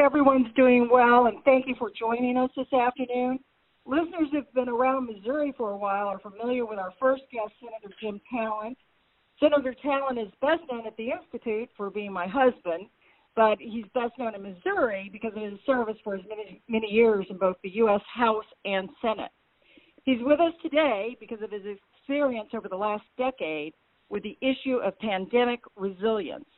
everyone's doing well, and thank you for joining us this afternoon. Listeners who've been around Missouri for a while are familiar with our first guest, Senator Jim Talent. Senator Talent is best known at the Institute for being my husband, but he's best known in Missouri because of his service for as many, many years in both the U.S. House and Senate. He's with us today because of his experience over the last decade with the issue of pandemic resilience.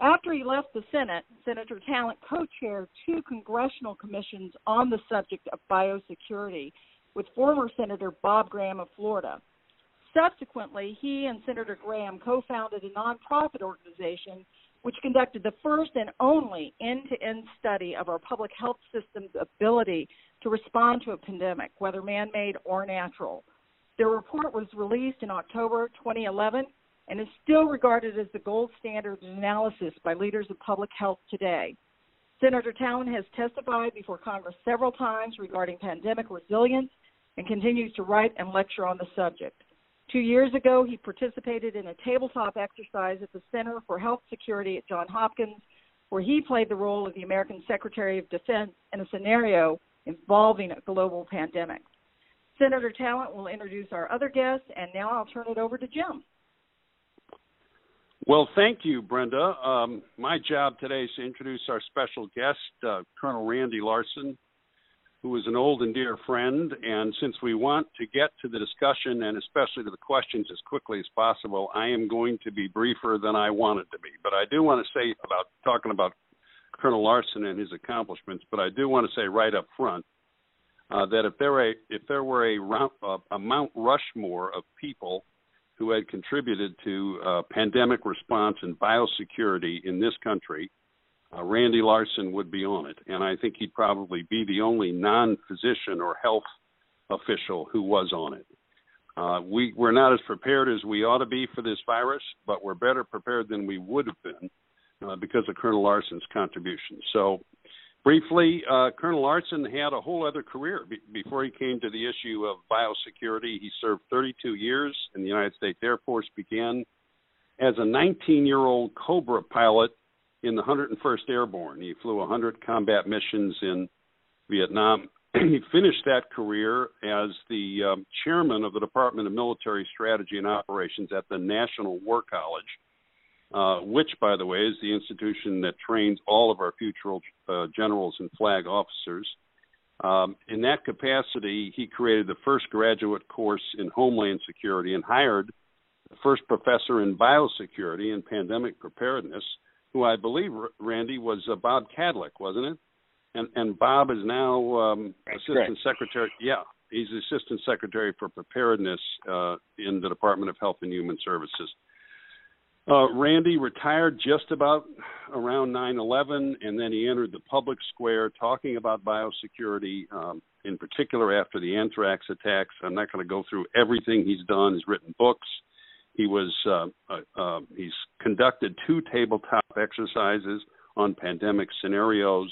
After he left the Senate, Senator Talent co chaired two congressional commissions on the subject of biosecurity with former Senator Bob Graham of Florida. Subsequently, he and Senator Graham co founded a nonprofit organization which conducted the first and only end to end study of our public health system's ability to respond to a pandemic, whether man made or natural. Their report was released in October 2011 and is still regarded as the gold standard analysis by leaders of public health today. Senator Talent has testified before Congress several times regarding pandemic resilience and continues to write and lecture on the subject. Two years ago, he participated in a tabletop exercise at the Center for Health Security at Johns Hopkins, where he played the role of the American Secretary of Defense in a scenario involving a global pandemic. Senator Talent will introduce our other guests, and now I'll turn it over to Jim. Well, thank you, Brenda. Um, my job today is to introduce our special guest, uh, Colonel Randy Larsen, who is an old and dear friend. And since we want to get to the discussion and especially to the questions as quickly as possible, I am going to be briefer than I wanted to be. But I do want to say about talking about Colonel Larsen and his accomplishments. But I do want to say right up front uh, that if there were a, if there were a, a, a Mount Rushmore of people who had contributed to uh, pandemic response and biosecurity in this country, uh, Randy Larsen would be on it. And I think he'd probably be the only non physician or health official who was on it. Uh, we, we're not as prepared as we ought to be for this virus, but we're better prepared than we would have been uh, because of Colonel Larsen's contribution. So Briefly, uh, Colonel Larsen had a whole other career be- before he came to the issue of biosecurity. He served 32 years in the United States Air Force, began as a 19 year old Cobra pilot in the 101st Airborne. He flew 100 combat missions in Vietnam. he finished that career as the um, chairman of the Department of Military Strategy and Operations at the National War College uh, which, by the way, is the institution that trains all of our future uh, generals and flag officers. Um, in that capacity, he created the first graduate course in Homeland Security and hired the first professor in biosecurity and pandemic preparedness, who I believe, Randy, was uh, Bob Kadlec, wasn't it? And, and Bob is now um, assistant secretary. Yeah, he's assistant secretary for preparedness uh, in the Department of Health and Human Services. Uh, Randy retired just about around 9 11, and then he entered the public square talking about biosecurity, um, in particular after the anthrax attacks. I'm not going to go through everything he's done. He's written books. He was uh, uh, uh, he's conducted two tabletop exercises on pandemic scenarios.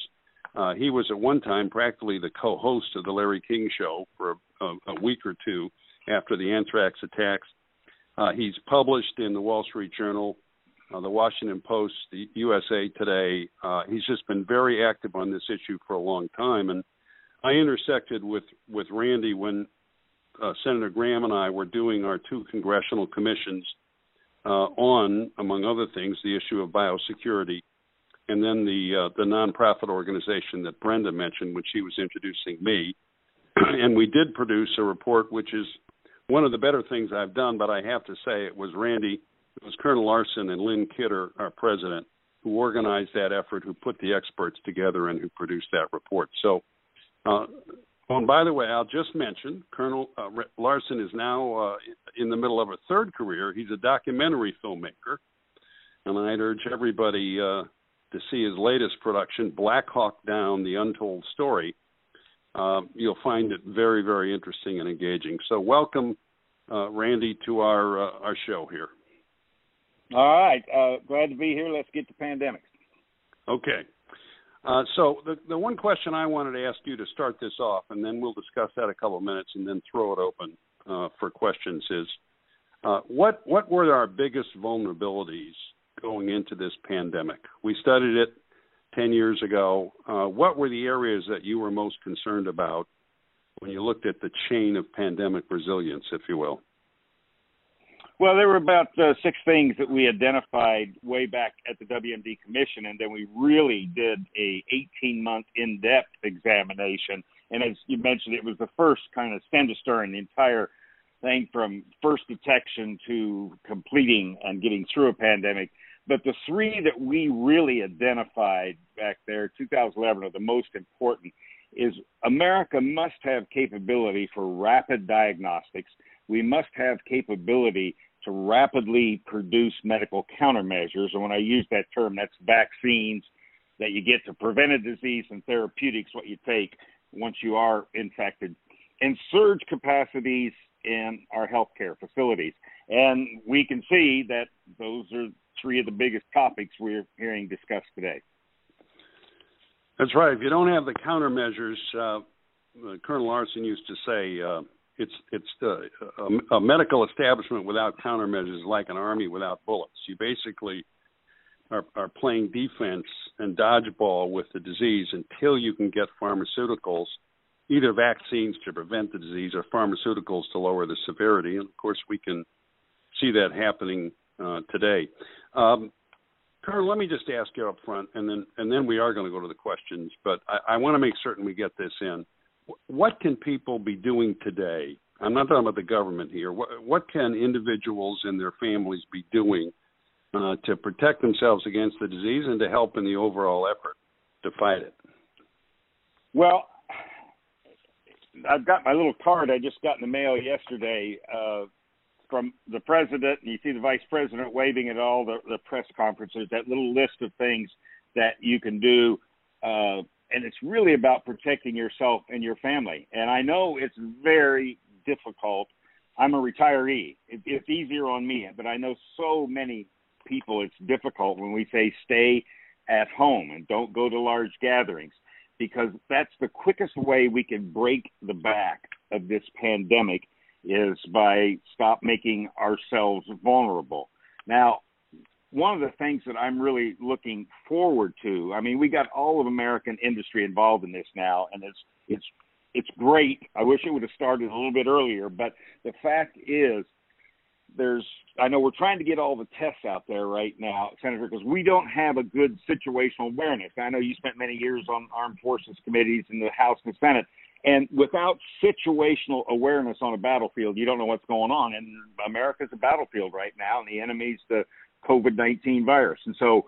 Uh, he was at one time practically the co-host of the Larry King Show for a, a, a week or two after the anthrax attacks. Uh, he's published in the Wall Street Journal, uh, the Washington Post, the USA Today. Uh, he's just been very active on this issue for a long time, and I intersected with with Randy when uh, Senator Graham and I were doing our two congressional commissions uh, on, among other things, the issue of biosecurity, and then the uh, the nonprofit organization that Brenda mentioned when she was introducing me. and we did produce a report which is one of the better things I've done, but I have to say it was Randy, it was Colonel Larsen and Lynne Kidder, our president, who organized that effort, who put the experts together, and who produced that report. So, uh, oh, and by the way, I'll just mention Colonel uh, Larsen is now uh, in the middle of a third career. He's a documentary filmmaker, and I'd urge everybody uh, to see his latest production, Black Hawk Down: The Untold Story um, you'll find it very, very interesting and engaging. So, welcome, uh, Randy, to our uh, our show here. All right, uh, glad to be here. Let's get to pandemics. Okay. Uh, so the the one question I wanted to ask you to start this off, and then we'll discuss that a couple of minutes, and then throw it open uh, for questions. Is uh, what what were our biggest vulnerabilities going into this pandemic? We studied it 10 years ago, uh, what were the areas that you were most concerned about when you looked at the chain of pandemic resilience, if you will? Well, there were about uh, six things that we identified way back at the WMD Commission, and then we really did a 18 month in depth examination. And as you mentioned, it was the first kind of to stern the entire thing from first detection to completing and getting through a pandemic. But the three that we really identified back there, 2011, are the most important. Is America must have capability for rapid diagnostics. We must have capability to rapidly produce medical countermeasures. And when I use that term, that's vaccines that you get to prevent a disease and therapeutics, what you take once you are infected, and surge capacities in our healthcare facilities. And we can see that those are three of the biggest topics we're hearing discussed today. That's right. If you don't have the countermeasures, uh, Colonel Larsen used to say, uh, it's it's uh, a, a medical establishment without countermeasures is like an army without bullets. You basically are, are playing defense and dodgeball with the disease until you can get pharmaceuticals, either vaccines to prevent the disease or pharmaceuticals to lower the severity. And of course, we can see that happening uh, today. Um, Colonel, let me just ask you up front, and then and then we are going to go to the questions. But I, I want to make certain we get this in what can people be doing today? I'm not talking about the government here. What, what can individuals and their families be doing uh, to protect themselves against the disease and to help in the overall effort to fight it? Well, I've got my little card I just got in the mail yesterday uh, from the president, and you see the vice president waving at all the, the press conferences. That little list of things that you can do uh, and it's really about protecting yourself and your family. And I know it's very difficult. I'm a retiree. It, it's easier on me, but I know so many people it's difficult when we say stay at home and don't go to large gatherings because that's the quickest way we can break the back of this pandemic is by stop making ourselves vulnerable. Now, one of the things that I'm really looking forward to. I mean, we got all of American industry involved in this now, and it's it's it's great. I wish it would have started a little bit earlier, but the fact is, there's I know we're trying to get all the tests out there right now, Senator, because we don't have a good situational awareness. I know you spent many years on armed forces committees in the House and Senate, and without situational awareness on a battlefield, you don't know what's going on. And America's a battlefield right now, and the enemy's the COVID 19 virus. And so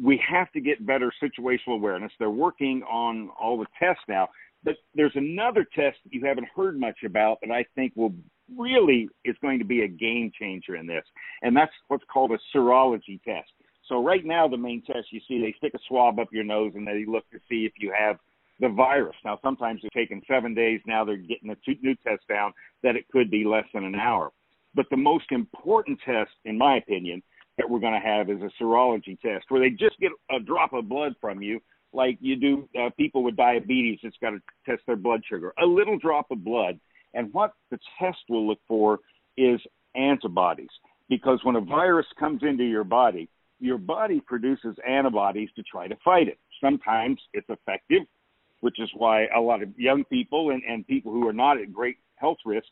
we have to get better situational awareness. They're working on all the tests now. But there's another test that you haven't heard much about that I think will really is going to be a game changer in this, and that's what's called a serology test. So right now, the main test you see, they stick a swab up your nose and they look to see if you have the virus. Now, sometimes they're taking seven days. Now they're getting a new test down that it could be less than an hour. But the most important test, in my opinion, that we're going to have is a serology test where they just get a drop of blood from you, like you do uh, people with diabetes that's got to test their blood sugar. A little drop of blood. And what the test will look for is antibodies. Because when a virus comes into your body, your body produces antibodies to try to fight it. Sometimes it's effective, which is why a lot of young people and, and people who are not at great health risk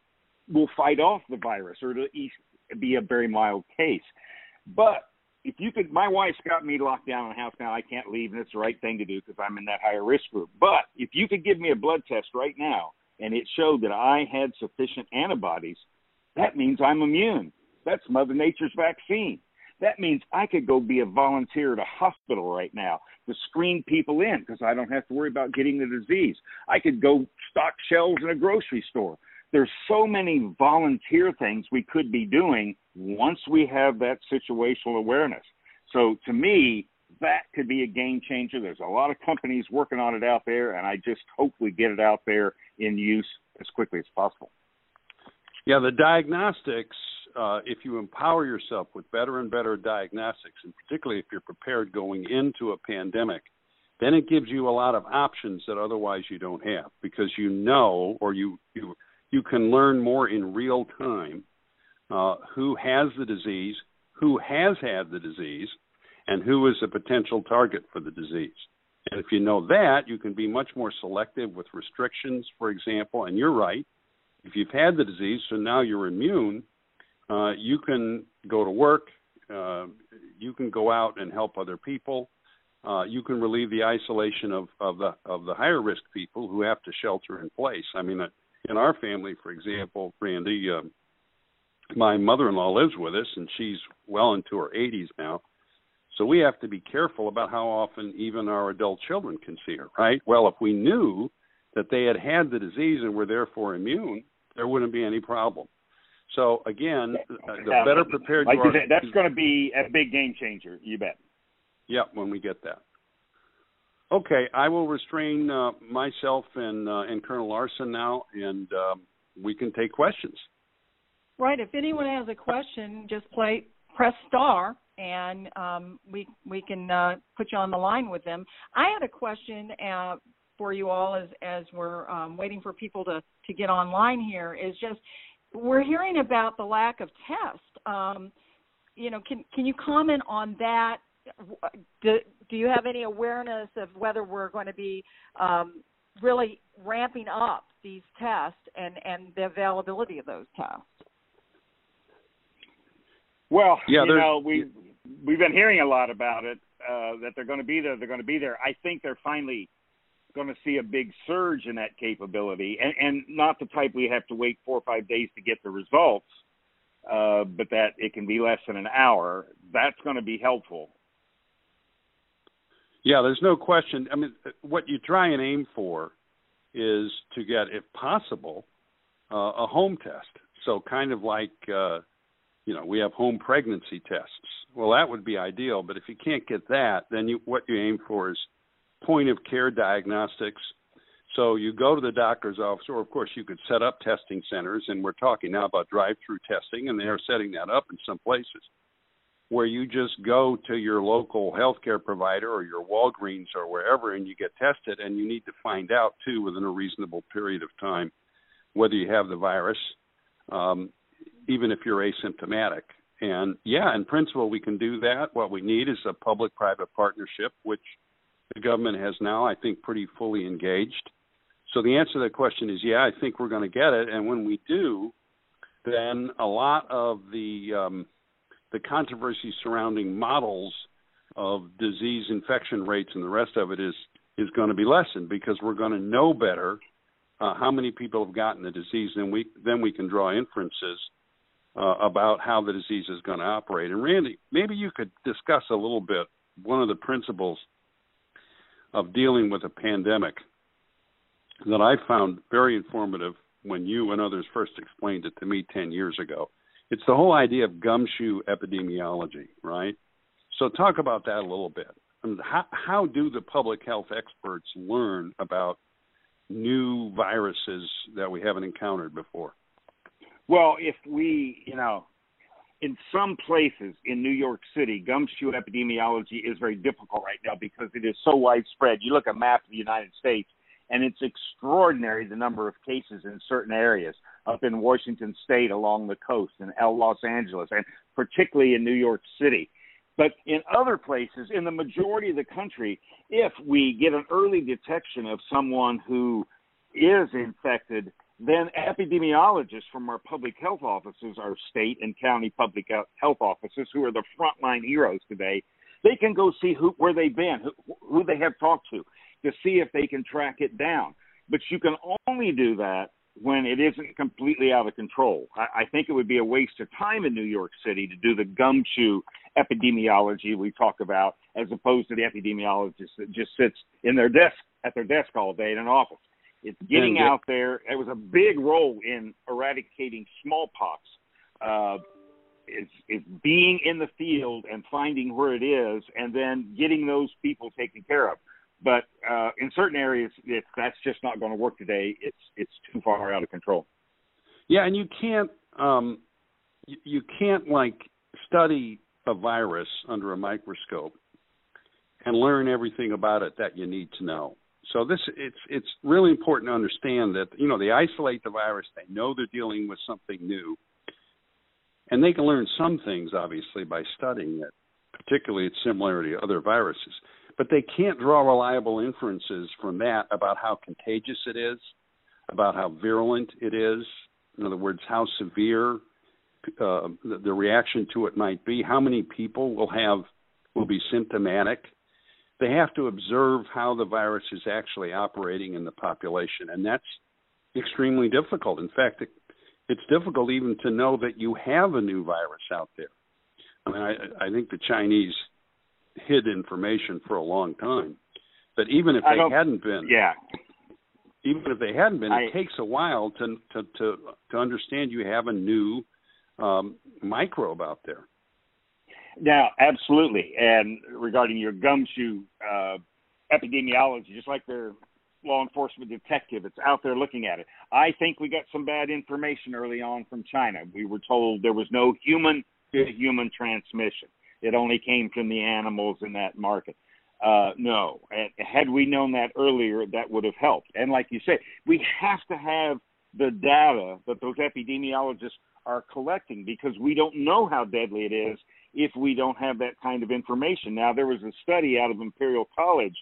will fight off the virus or to be a very mild case. But if you could, my wife's got me locked down in the house now. I can't leave, and it's the right thing to do because I'm in that higher risk group. But if you could give me a blood test right now and it showed that I had sufficient antibodies, that means I'm immune. That's Mother Nature's vaccine. That means I could go be a volunteer at a hospital right now to screen people in because I don't have to worry about getting the disease. I could go stock shelves in a grocery store there's so many volunteer things we could be doing once we have that situational awareness. So to me, that could be a game changer. There's a lot of companies working on it out there, and I just hope we get it out there in use as quickly as possible. Yeah, the diagnostics, uh, if you empower yourself with better and better diagnostics, and particularly if you're prepared going into a pandemic, then it gives you a lot of options that otherwise you don't have because you know or you, you you can learn more in real time uh, who has the disease, who has had the disease, and who is a potential target for the disease. And if you know that, you can be much more selective with restrictions, for example. And you're right. If you've had the disease, so now you're immune, uh, you can go to work, uh, you can go out and help other people. Uh, you can relieve the isolation of, of the of the higher risk people who have to shelter in place. I mean, uh, in our family, for example, Randy, uh, my mother-in-law lives with us, and she's well into her 80s now. So we have to be careful about how often even our adult children can see her, right? Well, if we knew that they had had the disease and were therefore immune, there wouldn't be any problem. So again, the better prepared like you are, said, that's going to be a big game changer. You bet. Yeah, when we get that. Okay, I will restrain uh, myself and uh, and Colonel Larsen now, and um, we can take questions. Right. If anyone has a question, just play press star, and um, we we can uh, put you on the line with them. I had a question uh, for you all as as we're um, waiting for people to to get online. Here is just we're hearing about the lack of tests. Um, you know, can can you comment on that? Do, do you have any awareness of whether we're going to be um, really ramping up these tests and and the availability of those tests? Well, yeah, you know, we we've been hearing a lot about it uh, that they're going to be there. They're going to be there. I think they're finally going to see a big surge in that capability, and, and not the type we have to wait four or five days to get the results, uh, but that it can be less than an hour. That's going to be helpful. Yeah, there's no question. I mean, what you try and aim for is to get, if possible, uh, a home test. So kind of like. Uh, you know, we have home pregnancy tests. Well, that would be ideal, but if you can't get that, then you, what you aim for is point of care diagnostics. So you go to the doctor's office, or of course you could set up testing centers, and we're talking now about drive-through testing, and they're setting that up in some places where you just go to your local healthcare provider or your Walgreens or wherever, and you get tested, and you need to find out too within a reasonable period of time whether you have the virus. Um, even if you're asymptomatic. And yeah, in principle, we can do that. What we need is a public private partnership, which the government has now, I think, pretty fully engaged. So the answer to that question is yeah, I think we're going to get it. And when we do, then a lot of the um, the controversy surrounding models of disease infection rates and the rest of it is is going to be lessened because we're going to know better uh, how many people have gotten the disease, and we then we can draw inferences uh, about how the disease is going to operate. And Randy, maybe you could discuss a little bit one of the principles of dealing with a pandemic that I found very informative when you and others first explained it to me 10 years ago. It's the whole idea of gumshoe epidemiology, right? So talk about that a little bit. How, how do the public health experts learn about new viruses that we haven't encountered before? Well, if we, you know, in some places in New York City, gumshoe epidemiology is very difficult right now because it is so widespread. You look at a map of the United States, and it's extraordinary the number of cases in certain areas up in Washington State along the coast and Los Angeles, and particularly in New York City. But in other places, in the majority of the country, if we get an early detection of someone who is infected then epidemiologists from our public health offices, our state and county public health offices, who are the frontline heroes today, they can go see who where they've been, who, who they have talked to, to see if they can track it down. But you can only do that when it isn't completely out of control. I, I think it would be a waste of time in New York City to do the gumshoe epidemiology we talk about, as opposed to the epidemiologist that just sits in their desk at their desk all day in an office. It's getting out there. It was a big role in eradicating smallpox. Uh, it's, it's being in the field and finding where it is, and then getting those people taken care of. But uh, in certain areas, it, that's just not going to work today. It's it's too far out of control. Yeah, and you can't um, you, you can't like study a virus under a microscope and learn everything about it that you need to know. So this it's it's really important to understand that you know they isolate the virus, they know they're dealing with something new, and they can learn some things obviously by studying it, particularly its similarity to other viruses. but they can't draw reliable inferences from that about how contagious it is, about how virulent it is. In other words, how severe uh, the, the reaction to it might be, how many people will have will be symptomatic. They have to observe how the virus is actually operating in the population, and that's extremely difficult. In fact, it, it's difficult even to know that you have a new virus out there. I mean, I, I think the Chinese hid information for a long time, but even if they hadn't been, yeah, even if they hadn't been, I, it takes a while to to to to understand you have a new um, microbe out there. Now, absolutely. And regarding your gumshoe uh, epidemiology, just like their law enforcement detective, it's out there looking at it. I think we got some bad information early on from China. We were told there was no human to human transmission. It only came from the animals in that market. Uh, no, had we known that earlier, that would have helped. And like you say, we have to have the data that those epidemiologists are collecting because we don't know how deadly it is if we don't have that kind of information. Now, there was a study out of Imperial College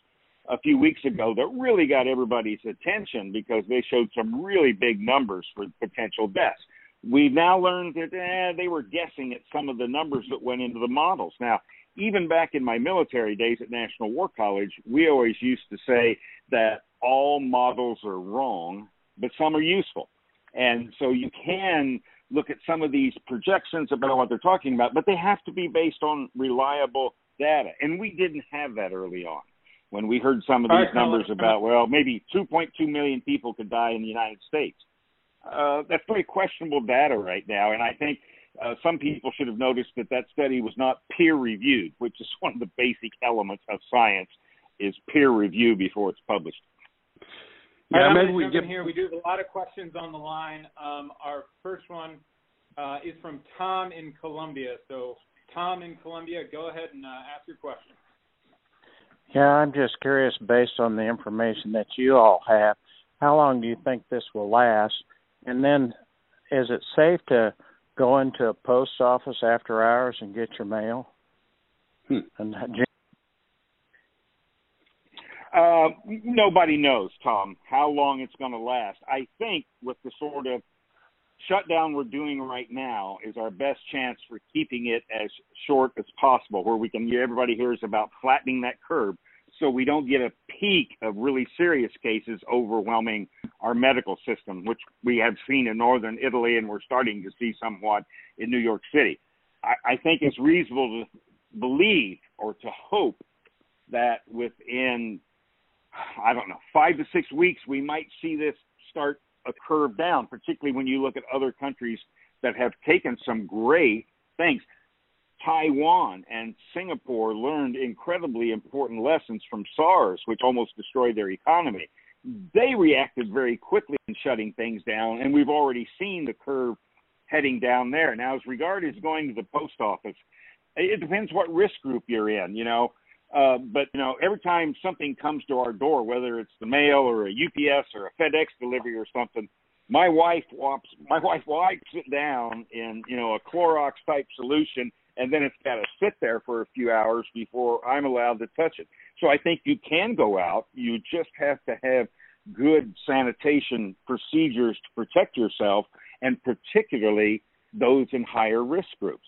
a few weeks ago that really got everybody's attention because they showed some really big numbers for potential deaths. We've now learned that eh, they were guessing at some of the numbers that went into the models. Now, even back in my military days at National War College, we always used to say that all models are wrong, but some are useful. And so you can look at some of these projections about what they're talking about, but they have to be based on reliable data. And we didn't have that early on. When we heard some of these right, numbers about, well, maybe 2.2 million people could die in the United States. Uh, that's very questionable data right now. And I think uh, some people should have noticed that that study was not peer reviewed, which is one of the basic elements of science is peer review before it's published. Yeah, right, maybe we get here. We do have a lot of questions on the line. Um, our first one uh, is from Tom in Columbia. So, Tom in Columbia, go ahead and uh, ask your question. Yeah, I'm just curious, based on the information that you all have, how long do you think this will last? And then, is it safe to go into a post office after hours and get your mail? Hmm. And uh, nobody knows, Tom, how long it's going to last. I think with the sort of shutdown we're doing right now is our best chance for keeping it as short as possible, where we can everybody hears about flattening that curve, so we don't get a peak of really serious cases overwhelming our medical system, which we have seen in northern Italy and we're starting to see somewhat in New York City. I, I think it's reasonable to believe or to hope that within I don't know, five to six weeks, we might see this start a curve down, particularly when you look at other countries that have taken some great things. Taiwan and Singapore learned incredibly important lessons from SARS, which almost destroyed their economy. They reacted very quickly in shutting things down, and we've already seen the curve heading down there. Now, as regards going to the post office, it depends what risk group you're in. You know, uh, but you know, every time something comes to our door, whether it's the mail or a UPS or a FedEx delivery or something, my wife wipes my wife wipes it down in you know a Clorox type solution, and then it's got to sit there for a few hours before I'm allowed to touch it. So I think you can go out. You just have to have good sanitation procedures to protect yourself, and particularly those in higher risk groups.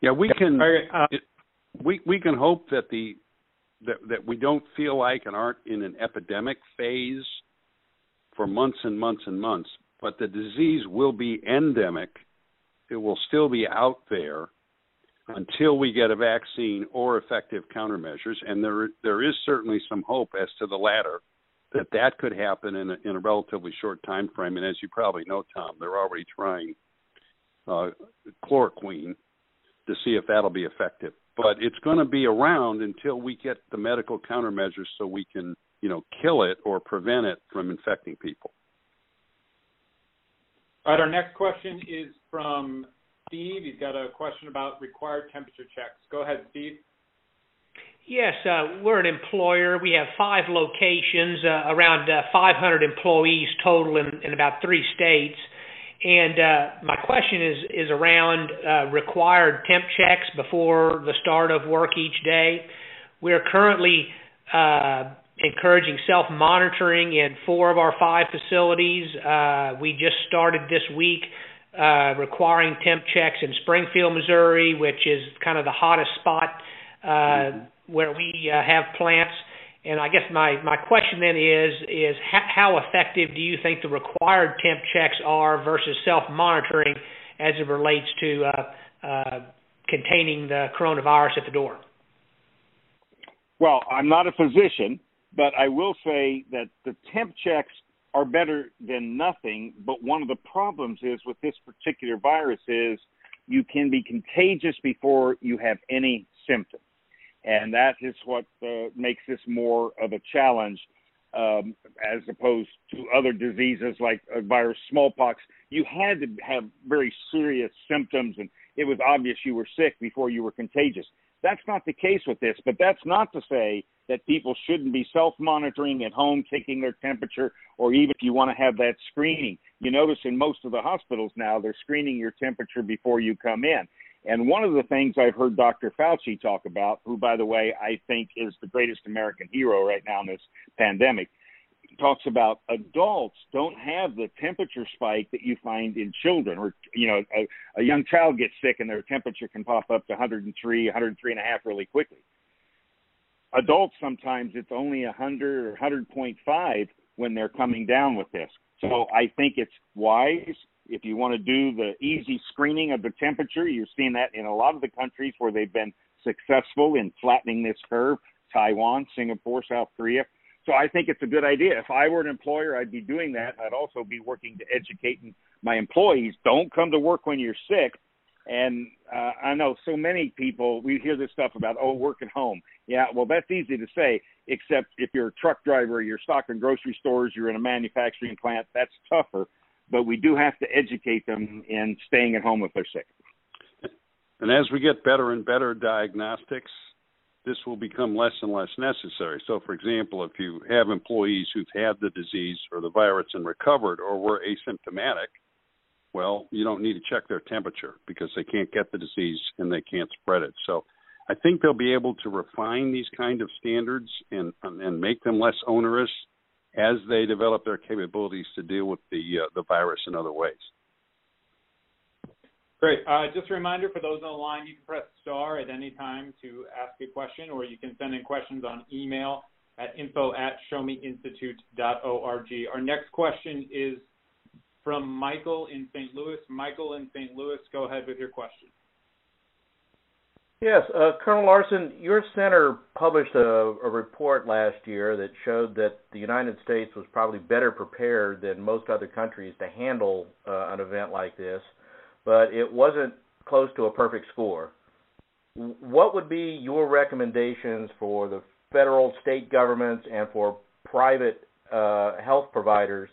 Yeah, we can. Uh, we we can hope that the that that we don't feel like and aren't in an epidemic phase for months and months and months, but the disease will be endemic. It will still be out there until we get a vaccine or effective countermeasures, and there there is certainly some hope as to the latter that that could happen in a, in a relatively short time frame. And as you probably know, Tom, they're already trying uh, chloroquine to see if that'll be effective but it's going to be around until we get the medical countermeasures so we can, you know, kill it or prevent it from infecting people. All right, our next question is from Steve. He's got a question about required temperature checks. Go ahead, Steve. Yes, uh, we're an employer. We have five locations, uh, around uh, 500 employees total in, in about three states. And uh, my question is is around uh, required temp checks before the start of work each day. we're currently uh, encouraging self monitoring in four of our five facilities. Uh, we just started this week uh, requiring temp checks in Springfield, Missouri, which is kind of the hottest spot uh, mm-hmm. where we uh, have plants. And I guess my, my question then is is how effective do you think the required temp checks are versus self monitoring as it relates to uh, uh, containing the coronavirus at the door? Well, I'm not a physician, but I will say that the temp checks are better than nothing. But one of the problems is with this particular virus is you can be contagious before you have any symptoms. And that is what uh, makes this more of a challenge um, as opposed to other diseases like a virus, smallpox. You had to have very serious symptoms, and it was obvious you were sick before you were contagious. That's not the case with this, but that's not to say that people shouldn't be self monitoring at home, taking their temperature, or even if you want to have that screening. You notice in most of the hospitals now, they're screening your temperature before you come in. And one of the things I've heard Dr. Fauci talk about, who, by the way, I think is the greatest American hero right now in this pandemic, talks about adults don't have the temperature spike that you find in children or you know a, a young child gets sick and their temperature can pop up to 103 103 and a half really quickly adults sometimes it's only 100 or 100.5 when they're coming down with this so i think it's wise if you want to do the easy screening of the temperature you're seeing that in a lot of the countries where they've been successful in flattening this curve taiwan singapore south korea so I think it's a good idea. If I were an employer, I'd be doing that. I'd also be working to educate my employees. Don't come to work when you're sick. And uh, I know so many people, we hear this stuff about, oh, work at home. Yeah, well, that's easy to say, except if you're a truck driver, you're stocking grocery stores, you're in a manufacturing plant, that's tougher. But we do have to educate them in staying at home if they're sick. And as we get better and better diagnostics, this will become less and less necessary. So, for example, if you have employees who've had the disease or the virus and recovered or were asymptomatic, well, you don't need to check their temperature because they can't get the disease and they can't spread it. So, I think they'll be able to refine these kind of standards and and make them less onerous as they develop their capabilities to deal with the uh, the virus in other ways. Great. Uh, just a reminder for those on the line, you can press star at any time to ask a question, or you can send in questions on email at info at showmeinstitute.org. Our next question is from Michael in St. Louis. Michael in St. Louis, go ahead with your question. Yes, uh, Colonel Larsen, your center published a, a, report last year that showed that the United States was probably better prepared than most other countries to handle uh, an event like this but it wasn't close to a perfect score. What would be your recommendations for the federal, state governments, and for private uh, health providers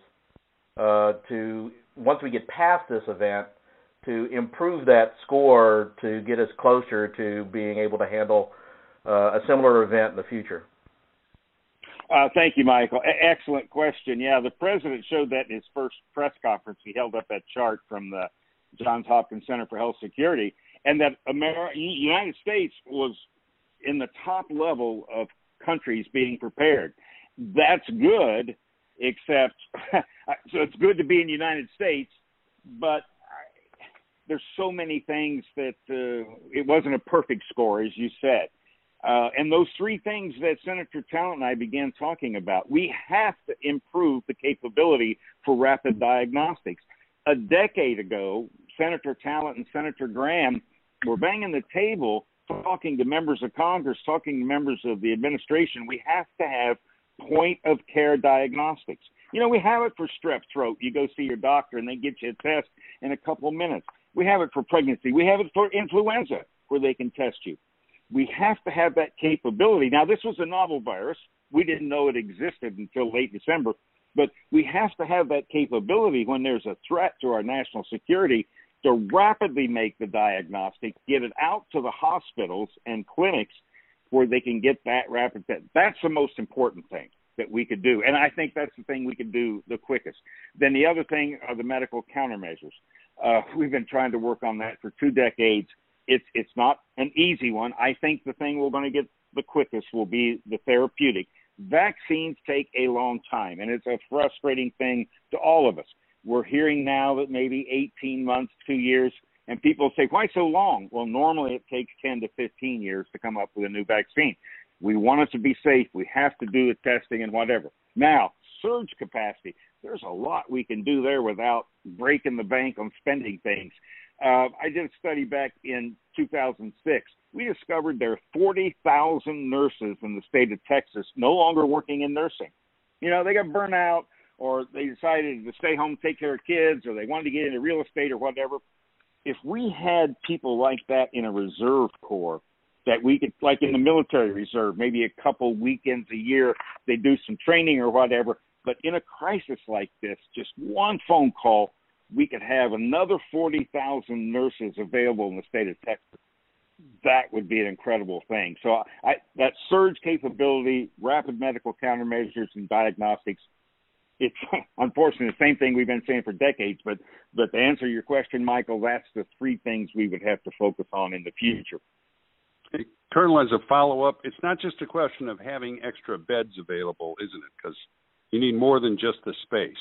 uh, to once we get past this event to improve that score to get us closer to being able to handle uh, a similar event in the future? Uh, thank you, Michael. A- excellent question. Yeah, the president showed that in his first press conference. He held up that chart from the Johns Hopkins Center for Health Security, and that America, United States was in the top level of countries being prepared. That's good, except so it's good to be in the United States, but there's so many things that uh, it wasn't a perfect score, as you said. Uh, and those three things that Senator Talent and I began talking about, we have to improve the capability for rapid diagnostics. A decade ago, Senator Talent and Senator Graham were banging the table talking to members of Congress, talking to members of the administration. We have to have point of care diagnostics. You know, we have it for strep throat. You go see your doctor and they get you a test in a couple of minutes. We have it for pregnancy. We have it for influenza where they can test you. We have to have that capability. Now, this was a novel virus. We didn't know it existed until late December, but we have to have that capability when there's a threat to our national security to rapidly make the diagnostic, get it out to the hospitals and clinics where they can get that rapid test. That's the most important thing that we could do. And I think that's the thing we could do the quickest. Then the other thing are the medical countermeasures. Uh, we've been trying to work on that for two decades. It's it's not an easy one. I think the thing we're going to get the quickest will be the therapeutic. Vaccines take a long time, and it's a frustrating thing to all of us. We're hearing now that maybe 18 months, two years, and people say, why so long? Well, normally it takes 10 to 15 years to come up with a new vaccine. We want it to be safe. We have to do the testing and whatever. Now, surge capacity. There's a lot we can do there without breaking the bank on spending things. Uh, I did a study back in 2006. We discovered there are 40,000 nurses in the state of Texas no longer working in nursing. You know, they got burnt out or they decided to stay home, take care of kids, or they wanted to get into real estate or whatever. If we had people like that in a reserve corps, that we could, like in the military reserve, maybe a couple weekends a year, they do some training or whatever. But in a crisis like this, just one phone call we could have another 40,000 nurses available in the state of Texas, that would be an incredible thing. So I, that surge capability, rapid medical countermeasures and diagnostics, it's unfortunately the same thing we've been saying for decades. But but to answer your question, Michael, that's the three things we would have to focus on in the future. Colonel, as a follow up, it's not just a question of having extra beds available, isn't it? Because you need more than just the space,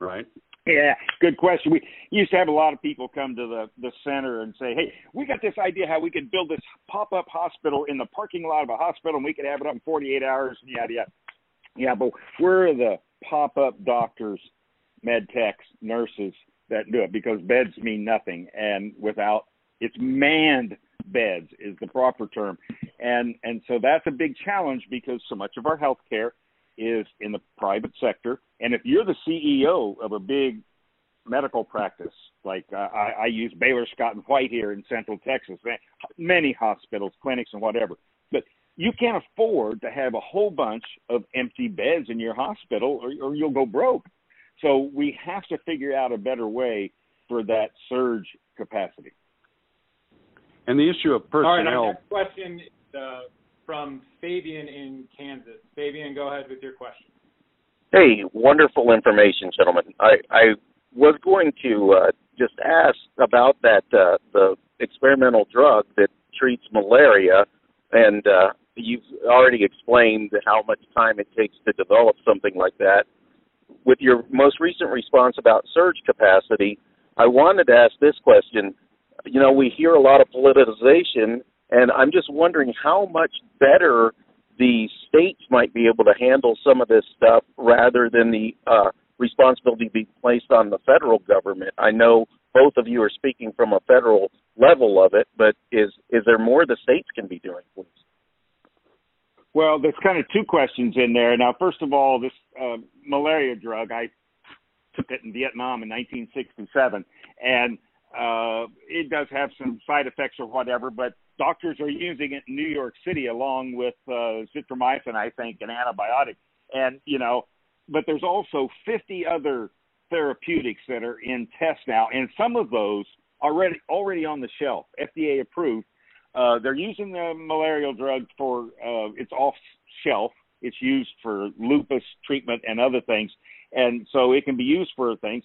right? Yeah, good question. We used to have a lot of people come to the the center and say, "Hey, we got this idea how we could build this pop up hospital in the parking lot of a hospital, and we could have it up in 48 hours." And yada yada. Yeah, but we're the pop up doctors, med techs, nurses that do it because beds mean nothing, and without it's manned beds is the proper term, and and so that's a big challenge because so much of our healthcare is in the private sector. And if you're the CEO of a big medical practice, like uh, I, I use Baylor Scott and White here in Central Texas, many hospitals, clinics, and whatever, but you can't afford to have a whole bunch of empty beds in your hospital, or, or you'll go broke. So we have to figure out a better way for that surge capacity. And the issue of personnel. All right, our next question. Uh, from Fabian in Kansas. Fabian, go ahead with your question. Hey, wonderful information, gentlemen. I, I was going to uh, just ask about that uh, the experimental drug that treats malaria, and uh, you've already explained how much time it takes to develop something like that. With your most recent response about surge capacity, I wanted to ask this question. You know, we hear a lot of politicization and I'm just wondering how much better the states might be able to handle some of this stuff rather than the uh, responsibility be placed on the federal government. I know both of you are speaking from a federal level of it, but is is there more the states can be doing, please? Well, there's kind of two questions in there. Now, first of all, this uh, malaria drug, I took it in Vietnam in 1967, and uh, it does have some side effects or whatever, but doctors are using it in New York City along with uh, zithromycin, I think, an antibiotic. And, you know, but there's also 50 other therapeutics that are in test now, and some of those already, already on the shelf, FDA approved. Uh, they're using the malarial drug for, uh, it's off shelf. It's used for lupus treatment and other things. And so it can be used for things.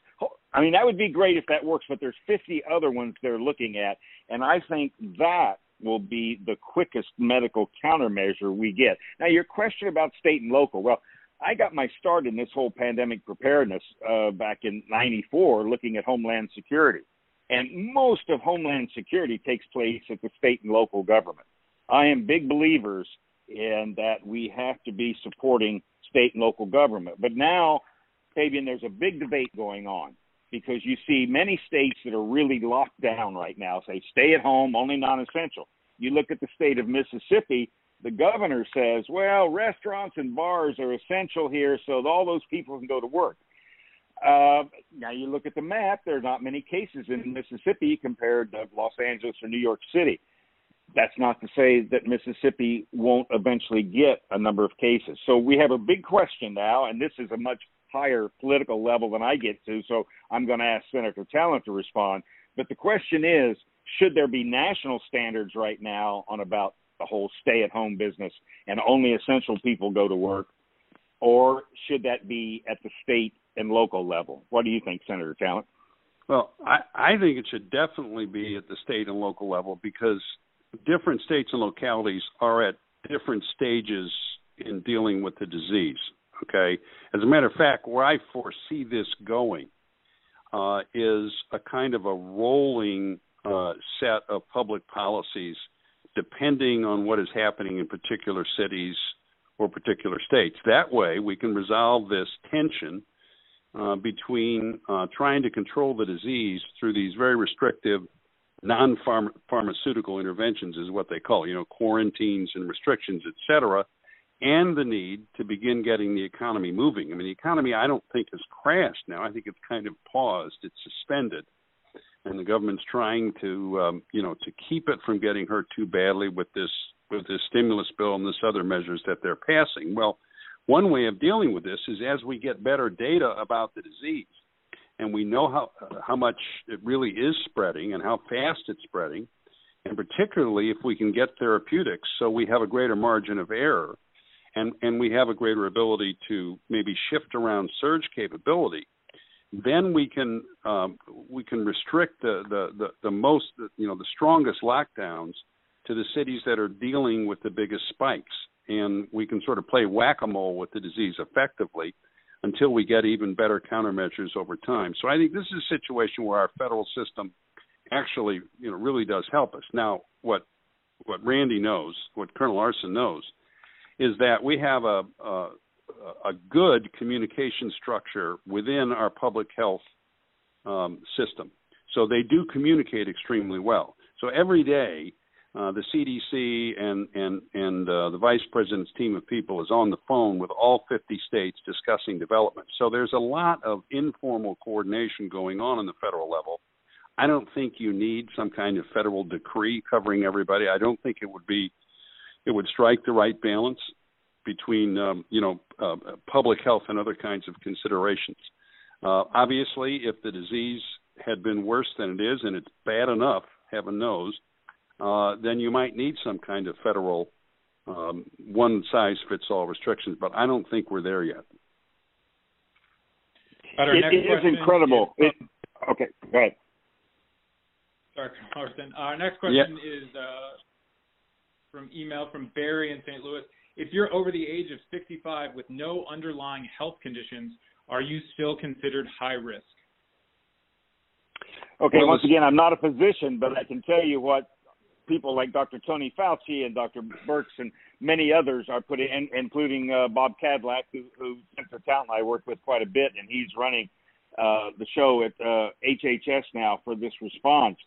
I mean, that would be great if that works, but there's 50 other ones they're looking at. And I think that will be the quickest medical countermeasure we get. Now, your question about state and local. Well, I got my start in this whole pandemic preparedness uh, back in '94, looking at Homeland Security, and most of Homeland Security takes place at the state and local government. I am big believers in that we have to be supporting state and local government. But now, Fabian, there's a big debate going on because you see many states that are really locked down right now say stay at home, only non essential. You look at the state of Mississippi, the governor says, well, restaurants and bars are essential here, so all those people can go to work. Uh, now you look at the map, there are not many cases in Mississippi compared to Los Angeles or New York City. That's not to say that Mississippi won't eventually get a number of cases. So we have a big question now, and this is a much higher political level than I get to, so I'm going to ask Senator Talent to respond. But the question is should there be national standards right now on about the whole stay at home business and only essential people go to work? Or should that be at the state and local level? What do you think, Senator Talent? Well, I, I think it should definitely be at the state and local level because different states and localities are at different stages in dealing with the disease. Okay, as a matter of fact, where I foresee this going uh, is a kind of a rolling uh, set of public policies, depending on what is happening in particular cities or particular states. That way, we can resolve this tension uh, between uh, trying to control the disease through these very restrictive non-pharmaceutical interventions is what they call, you know, quarantines and restrictions, et cetera, and the need to begin getting the economy moving. I mean, the economy I don't think has crashed now. I think it's kind of paused. It's suspended, and the government's trying to, um, you know, to keep it from getting hurt too badly with this with this stimulus bill and this other measures that they're passing. Well, one way of dealing with this is as we get better data about the disease and we know how how much it really is spreading and how fast it's spreading, and particularly if we can get therapeutics, so we have a greater margin of error, and and we have a greater ability to maybe shift around surge capability, then we can um, we can restrict the, the the the most you know the strongest lockdowns to the cities that are dealing with the biggest spikes, and we can sort of play whack a mole with the disease effectively until we get even better countermeasures over time. So I think this is a situation where our federal system actually, you know, really does help us. Now, what what Randy knows, what Colonel Larsen knows, is that we have a a, a good communication structure within our public health um, system. So they do communicate extremely well. So every day uh, the CDC and and and uh, the vice president's team of people is on the phone with all 50 states discussing development. So there's a lot of informal coordination going on in the federal level. I don't think you need some kind of federal decree covering everybody. I don't think it would be it would strike the right balance between um, you know uh, public health and other kinds of considerations. Uh, obviously, if the disease had been worse than it is, and it's bad enough, heaven knows, uh, then you might need some kind of federal um, one size fits all restrictions. But I don't think we're there yet. It, it is incredible. Is, it, okay, go ahead. Sorry, Carson. Our next question is uh, from email from Barry in St. Louis. If you're over the age of 65 with no underlying health conditions, are you still considered high risk? Okay, once again, I'm not a physician, but I can tell you what people like Dr. Tony Fauci and Dr. Birx and many others are putting, in, including uh, Bob Kadlec, who, who Senator Talent I work with quite a bit, and he's running uh, the show at uh, HHS now for this response.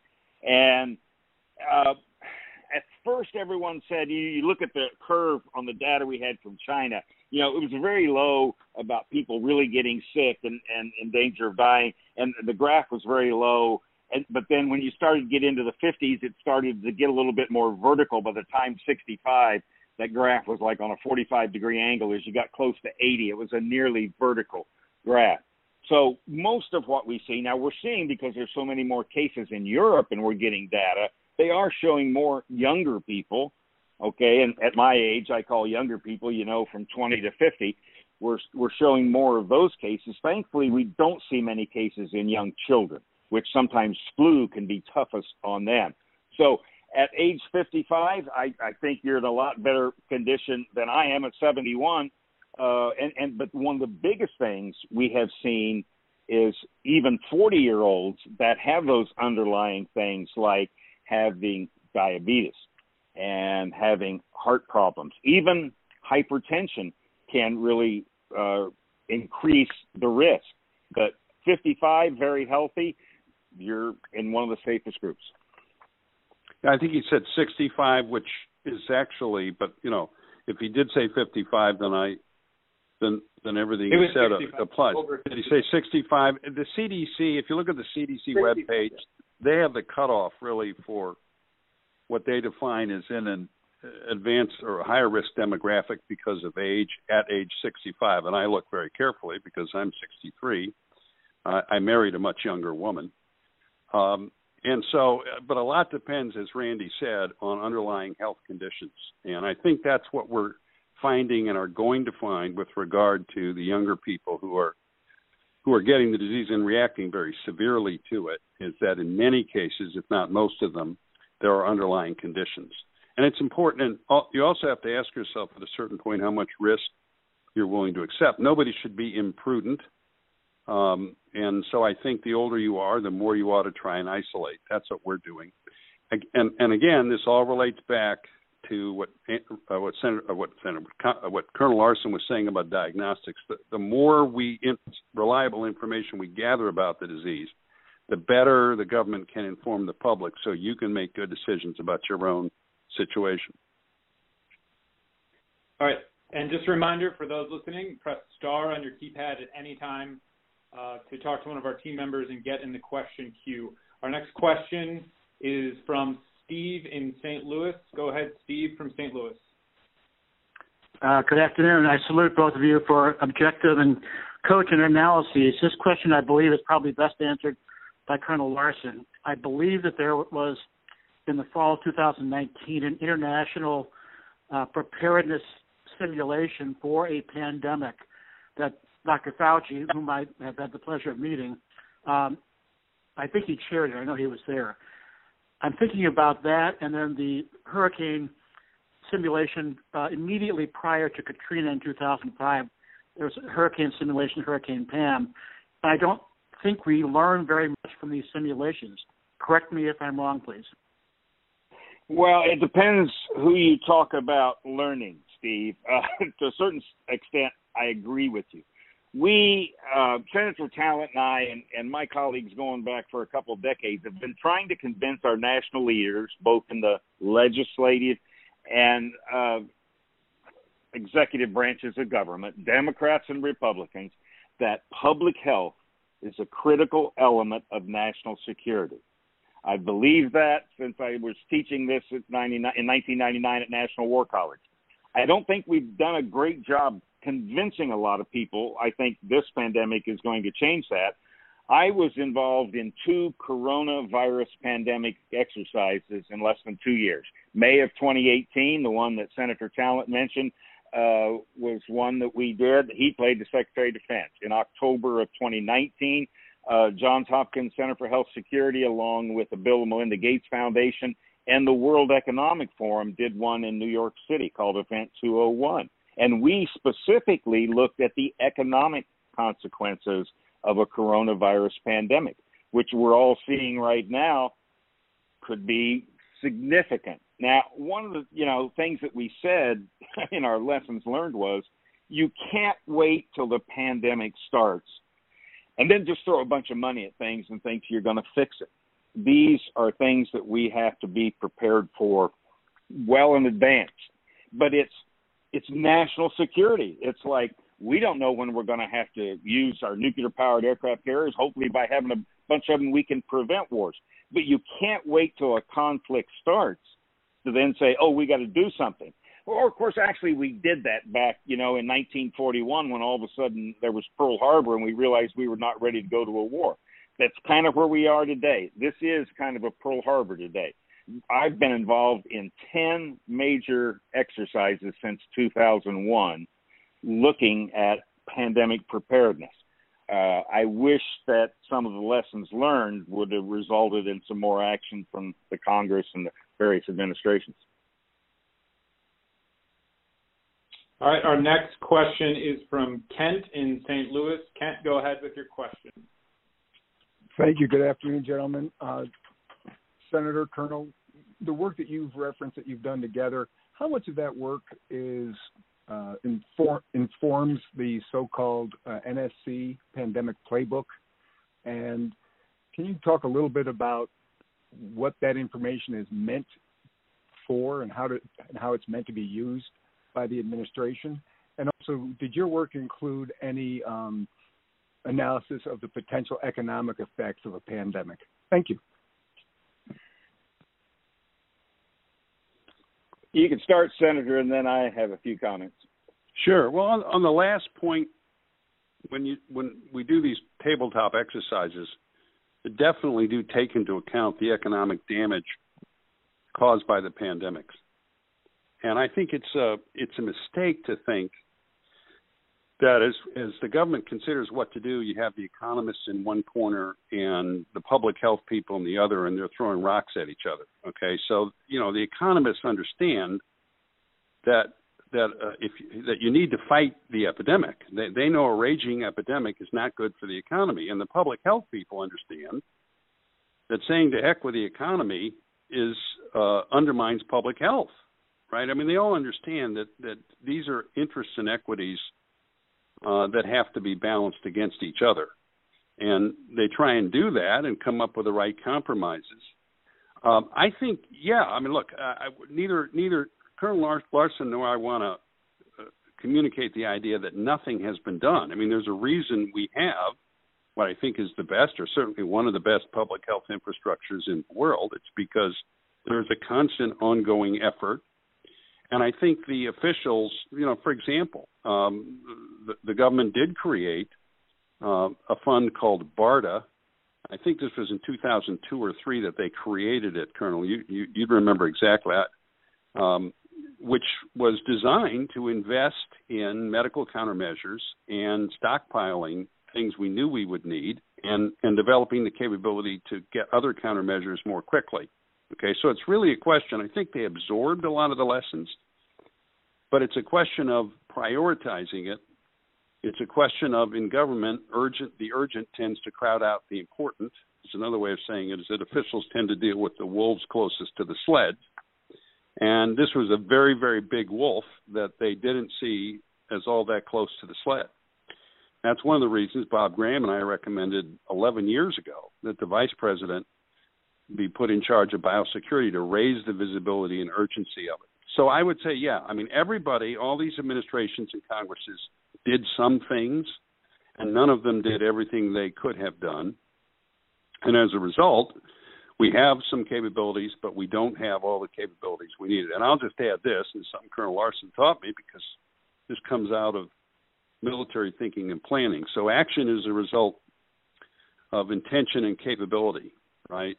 And uh, at first, everyone said you, you look at the curve on the data we had from China. You know, it was very low about people really getting sick and, and in danger of dying, and the graph was very low and, but then when you started to get into the 50s, it started to get a little bit more vertical. By the time 65, that graph was like on a 45 degree angle. As you got close to 80, it was a nearly vertical graph. So most of what we see now, we're seeing because there's so many more cases in Europe, and we're getting data. They are showing more younger people. Okay, and at my age, I call younger people, you know, from 20 to 50. We're we're showing more of those cases. Thankfully, we don't see many cases in young children which sometimes flu can be toughest on them. So at age 55, I, I think you're in a lot better condition than I am at 71. Uh, and, and but one of the biggest things we have seen is even 40 year olds that have those underlying things like having diabetes and having heart problems, even hypertension can really uh, increase the risk. But 55, very healthy you're in one of the safest groups. I think he said 65, which is actually, but you know, if he did say 55, then I, then then everything he said applies. Did he say 65? The CDC, if you look at the CDC web page, they have the cutoff really for what they define as in an advanced or higher risk demographic because of age at age 65. And I look very carefully because I'm 63. Uh, I married a much younger woman. Um, and so, but a lot depends, as Randy said, on underlying health conditions. And I think that's what we're finding and are going to find with regard to the younger people who are who are getting the disease and reacting very severely to it is that in many cases, if not most of them, there are underlying conditions. And it's important, and you also have to ask yourself at a certain point how much risk you're willing to accept. Nobody should be imprudent. Um, and so I think the older you are, the more you ought to try and isolate. That's what we're doing. And, and again, this all relates back to what uh, what Senator uh, what Senator uh, what Colonel Larsen was saying about diagnostics. The, the more we in, reliable information we gather about the disease, the better the government can inform the public, so you can make good decisions about your own situation. All right, and just a reminder for those listening: press star on your keypad at any time uh, to talk to one of our team members and get in the question queue. Our next question is from Steve in St. Louis. Go ahead, Steve from St. Louis. Uh, good afternoon. I salute both of you for objective and cogent analyses. This question, I believe, is probably best answered by Colonel Larsen. I believe that there was, in the fall of 2019, an international uh, preparedness simulation for a pandemic that Dr. Fauci, whom I have had the pleasure of meeting, um, I think he chaired it. I know he was there. I'm thinking about that, and then the hurricane simulation uh, immediately prior to Katrina in 2005. There was a hurricane simulation, Hurricane Pam. I don't think we learn very much from these simulations. Correct me if I'm wrong, please. Well, it depends who you talk about learning, Steve. Uh, to a certain extent, I agree with you we, uh, Senator Talent and I, and, and my colleagues going back for a couple of decades, have been trying to convince our national leaders, both in the legislative and uh, executive branches of government, Democrats and Republicans, that public health is a critical element of national security. I believe that since I was teaching this in 1999 at National War College. I don't think we've done a great job convincing a lot of people. I think this pandemic is going to change that. I was involved in two coronavirus pandemic exercises in less than two years. May of 2018, the one that Senator Talent mentioned, uh, was one that we did. He played the Secretary of Defense. In October of 2019, uh, Johns Hopkins Center for Health Security, along with the Bill and Melinda Gates Foundation and the World Economic Forum, did one in New York City called Event 201. And we specifically looked at the economic consequences of a coronavirus pandemic, which we're all seeing right now could be significant. Now, one of the you know things that we said in our lessons learned was you can't wait till the pandemic starts and then just throw a bunch of money at things and think you're going to fix it. These are things that we have to be prepared for well in advance. But it's it's national security. It's like we don't know when we're going to have to use our nuclear powered aircraft carriers. Hopefully, by having a bunch of them, we can prevent wars. But you can't wait till a conflict starts to then say, "Oh, we got to do something." Or, of course, actually, we did that back, you know, in 1941 when all of a sudden there was Pearl Harbor and we realized we were not ready to go to a war. That's kind of where we are today. This is kind of a Pearl Harbor today. I've been involved in 10 major exercises since 2001 looking at pandemic preparedness. Uh, I wish that some of the lessons learned would have resulted in some more action from the Congress and the various administrations. All right, our next question is from Kent in St. Louis. Kent, go ahead with your question. Thank you. Good afternoon, gentlemen. Uh, Senator Colonel the work that you've referenced that you've done together, how much of that work is uh, inform, informs the so-called uh, NSC pandemic playbook? And can you talk a little bit about what that information is meant for and how to and how it's meant to be used by the administration? And also, did your work include any um, analysis of the potential economic effects of a pandemic? Thank you. You can start, Senator, and then I have a few comments. Sure. Well, on, on the last point, when you when we do these tabletop exercises, definitely do take into account the economic damage caused by the pandemics. And I think it's a it's a mistake to think that as as the government considers what to do, you have the economists in one corner and the public health people in the other, and they're throwing rocks at each other. Okay, so you know the economists understand that that uh, if that you need to fight the epidemic. They they know a raging epidemic is not good for the economy, and the public health people understand that saying to heck with the economy is uh, undermines public health. Right? I mean, they all understand that that these are interests and equities uh, that have to be balanced against each other. And they try and do that and come up with the right compromises. Um, I think, yeah. I mean, look, I, neither neither Colonel Larsen nor I want to uh, communicate the idea that nothing has been done. I mean, there's a reason we have what I think is the best, or certainly one of the best public health infrastructures in the world. It's because there's a constant, ongoing effort and I think the officials, you know, for example, um, the, the government did create uh, a fund called BARDA. I think this was in 2002 or three that they created it, Colonel. You, you would remember exactly that, um, which was designed to invest in medical countermeasures and stockpiling things we knew we would need, and and developing the capability to get other countermeasures more quickly. Okay, so it's really a question. I think they absorbed a lot of the lessons, but it's a question of prioritizing it. It's a question of in government, urgent. The urgent tends to crowd out the important. It's another way of saying it is that officials tend to deal with the wolves closest to the sled, and this was a very, very big wolf that they didn't see as all that close to the sled. That's one of the reasons Bob Graham and I recommended 11 years ago that the vice president be put in charge of biosecurity to raise the visibility and urgency of it. So I would say, yeah, I mean, everybody, all these administrations and Congresses did some things, and none of them did everything they could have done. And as a result, we have some capabilities, but we don't have all the capabilities we needed. And I'll just add this, and something Colonel Larsen taught me because this comes out of military thinking and planning. So action is a result of intention and capability, right?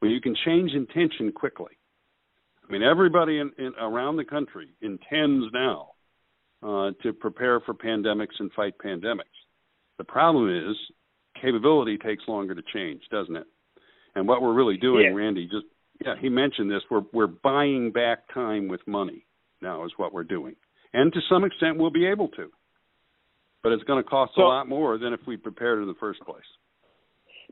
When you can change intention quickly. I mean, everybody in, in around the country intends now uh, to prepare for pandemics and fight pandemics. The problem is capability takes longer to change, doesn't it? And what we're really doing, yeah. Randy, just yeah, he mentioned this. We're we're buying back time with money now is what we're doing, and to some extent we'll be able to, but it's going to cost so, a lot more than if we prepared in the first place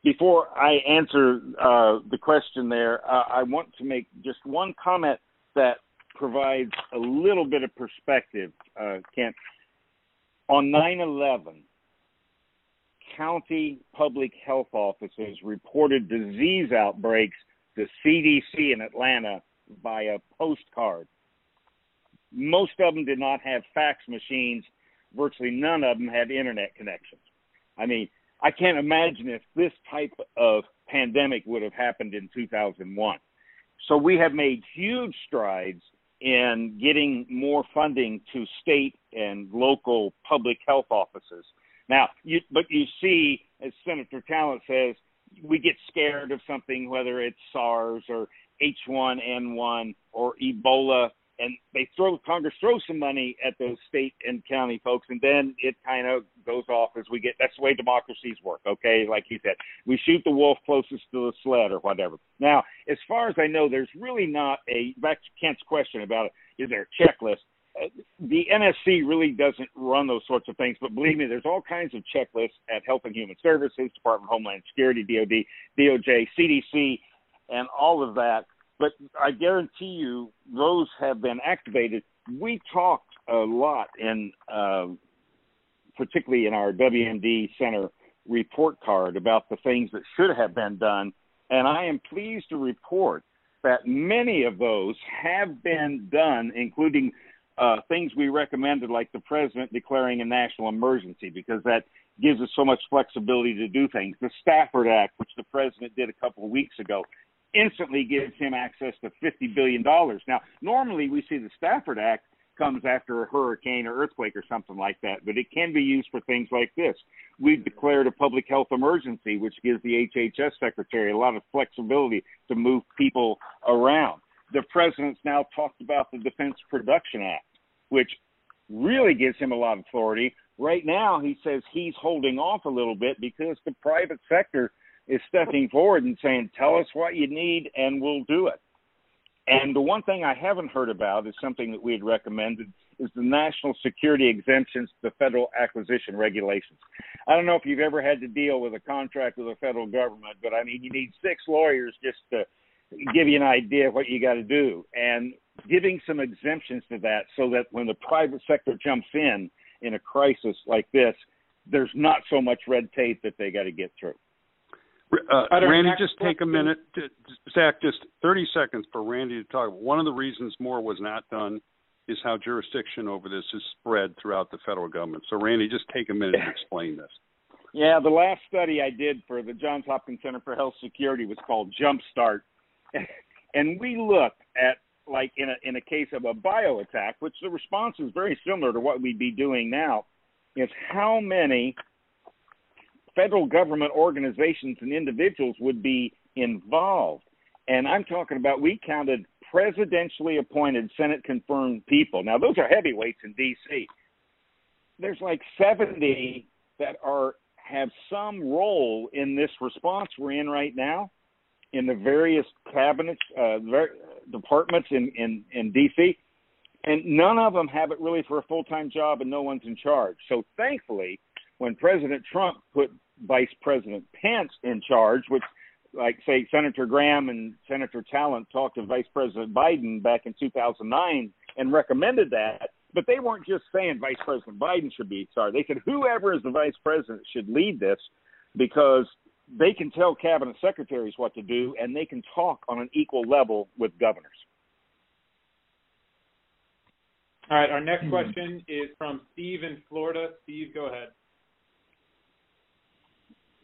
before I answer uh, the question there, uh, I want to make just one comment that provides a little bit of perspective, uh, Kent. On 9 11, county public health offices reported disease outbreaks to CDC in Atlanta via postcard. Most of them did not have fax machines. Virtually none of them had internet connections. I mean, I can't imagine if this type of pandemic would have happened in 2001. So we have made huge strides in getting more funding to state and local public health offices. Now, you, but you see, as Senator Talent says, we get scared of something, whether it's SARS or H1N1 or Ebola and they throw Congress throws some money at those state and county folks, and then it kind of goes off as we get. That's the way democracies work. Okay, like he said, we shoot the wolf closest to the sled or whatever. Now, as far as I know, there's really not a back to Kent's question about it. Is there a checklist? Uh, the NSC really doesn't run those sorts of things, but believe me, there's all kinds of checklists at Health and Human Services, Department of Homeland Security, DoD, DOJ, CDC, and all of that but I guarantee you those have been activated. We talked a lot in, uh, particularly in our WMD Center report card about the things that should have been done, and I am pleased to report that many of those have been done, including uh, things we recommended, like the president declaring a national emergency, because that gives us so much flexibility to do things. The Stafford Act, which the president did a couple of weeks ago, instantly gives him access to $50 billion. Now, normally we see the Stafford Act comes after a hurricane or earthquake or something like that, but it can be used for things like this. We've declared a public health emergency, which gives the HHS secretary a lot of flexibility to move people around. The president's now talked about the Defense Production Act, which really gives him a lot of authority Right now, he says he's holding off a little bit because the private sector is stepping forward and saying, "Tell us what you need, and we'll do it." And the one thing I haven't heard about is something that we had recommended is the national security exemptions to the federal acquisition regulations. I don't know if you've ever had to deal with a contract with the federal government, but I mean, you need six lawyers just to give you an idea of what you got to do. And giving some exemptions to that so that when the private sector jumps in in a crisis like this, there's not so much red tape that they got to get through. Uh, Randy, just take a minute. To, Zach, just 30 seconds for Randy to talk. One of the reasons more was not done is how jurisdiction over this is spread throughout the federal government. So, Randy, just take a minute to explain this. Yeah, the last study I did for the Johns Hopkins Center for Health Security was called Jumpstart, and we looked at like in a in a case of a bio attack, which the response is very similar to what we'd be doing now, is how many federal government organizations and individuals would be involved. And I'm talking about we counted presidentially appointed Senate confirmed people. Now, those are heavyweights in D.C. There's like 70 that are have some role in this response we're in right now in the various cabinets, uh, departments in, in, in D.C., and none of them have it really for a full time job, and no one's in charge. So thankfully, when President Trump put Vice President Pence in charge, which like say Senator Graham and Senator Talent talked to Vice President Biden back in 2009 and recommended that, but they weren't just saying Vice President Biden should be sorry. They said whoever is the vice president should lead this because they can tell cabinet secretaries what to do and they can talk on an equal level with governors. All right, our next hmm. question is from Steve in Florida. Steve, go ahead.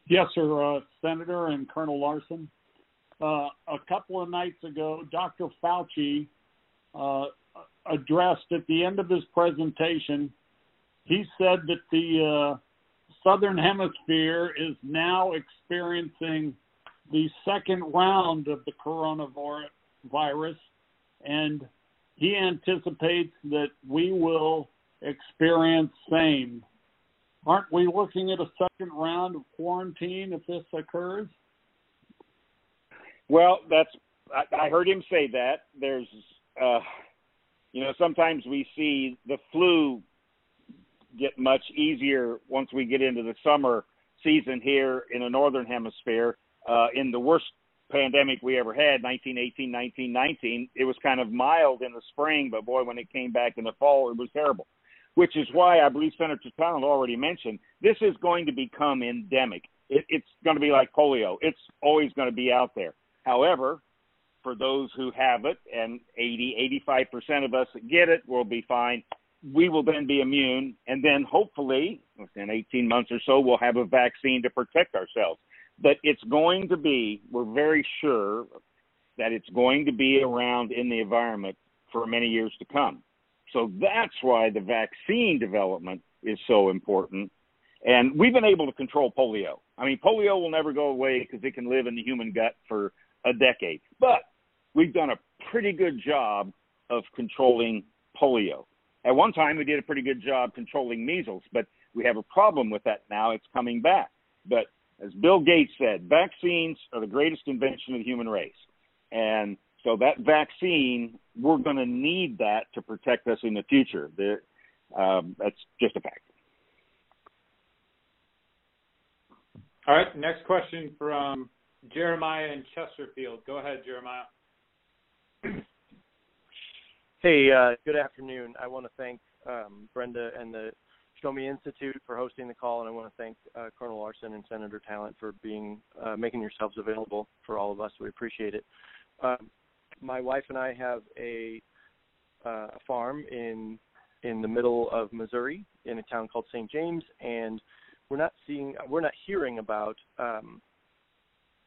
Yes, sir, uh, Senator and Colonel Larsen. Uh, a couple of nights ago, Dr. Fauci uh, addressed at the end of his presentation. He said that the uh, southern hemisphere is now experiencing the second round of the coronavirus, and he anticipates that we will experience same aren't we looking at a second round of quarantine if this occurs? Well, that's I, I heard him say that. There's, uh, you know, sometimes we see the flu get much easier once we get into the summer season here in the northern hemisphere. Uh, in the worst pandemic we ever had, 1918, 1919, it was kind of mild in the spring, but boy, when it came back in the fall, it was terrible which is why I believe Senator Talent already mentioned this is going to become endemic. It, it's going to be like polio. It's always going to be out there. However, for those who have it, and 80, 85% of us that get it will be fine. We will then be immune, and then hopefully, within 18 months or so, we'll have a vaccine to protect ourselves. But it's going to be, we're very sure that it's going to be around in the environment for many years to come. So that's why the vaccine development is so important. And we've been able to control polio. I mean, polio will never go away because it can live in the human gut for a decade. But we've done a pretty good job of controlling polio. At one time, we did a pretty good job controlling measles, but we have a problem with that now. It's coming back. But as Bill Gates said, vaccines are the greatest invention of the human race. And so that vaccine, we're going to need that to protect us in the future. The, um, that's just a fact. All right. Next question from Jeremiah in Chesterfield. Go ahead, Jeremiah. Hey, uh, good afternoon. I want to thank um, Brenda and the Show Me Institute for hosting the call, and I want to thank uh, Colonel Larsen and Senator Talent for being uh, making yourselves available for all of us. We appreciate it. Um, my wife and I have a uh, farm in in the middle of Missouri in a town called St. James, and we're not seeing we're not hearing about um,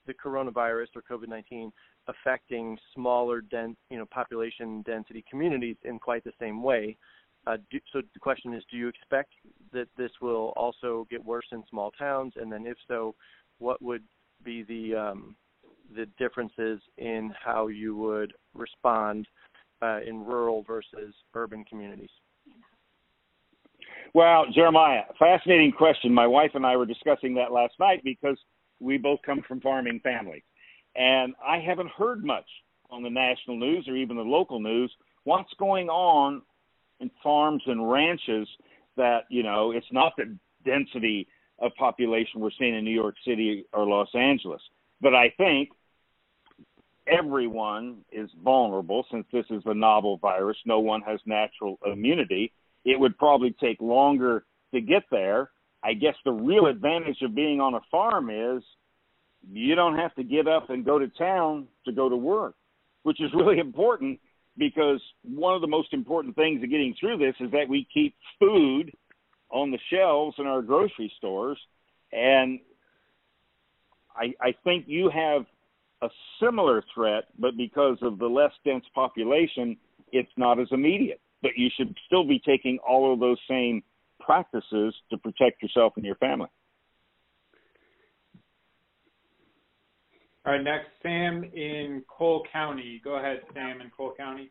the coronavirus or COVID-19 affecting smaller, dense, you know, population density communities in quite the same way. Uh, do, so the question is, do you expect that this will also get worse in small towns? And then, if so, what would be the um, the differences in how you would respond uh, in rural versus urban communities? Well, Jeremiah, fascinating question. My wife and I were discussing that last night because we both come from farming families. And I haven't heard much on the national news or even the local news what's going on in farms and ranches that, you know, it's not the density of population we're seeing in New York City or Los Angeles. But I think everyone is vulnerable since this is a novel virus. No one has natural immunity. It would probably take longer to get there. I guess the real advantage of being on a farm is you don't have to get up and go to town to go to work, which is really important because one of the most important things of getting through this is that we keep food on the shelves in our grocery stores. And I, I think you have a similar threat, but because of the less dense population, it's not as immediate. But you should still be taking all of those same practices to protect yourself and your family. All right, next, Sam in Cole County. Go ahead, Sam in Cole County.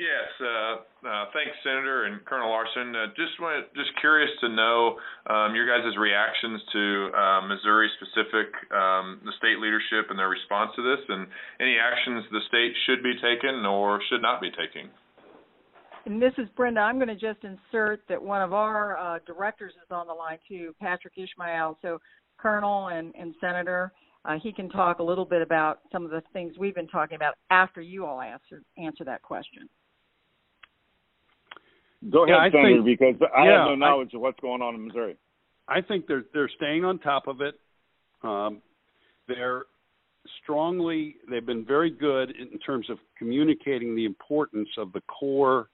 Yes, uh, uh, thanks, Senator and Colonel Larsen. Uh, just just curious to know um, your guys' reactions to uh, Missouri specific, um, the state leadership and their response to this, and any actions the state should be taking or should not be taking. And this is Brenda. I'm going to just insert that one of our uh, directors is on the line too, Patrick Ishmael. So, Colonel and, and Senator, uh, he can talk a little bit about some of the things we've been talking about after you all answer answer that question. Go ahead, yeah, Senator, think, because I yeah, have no knowledge I, of what's going on in Missouri. I think they're they're staying on top of it. Um, they're strongly they've been very good in terms of communicating the importance of the core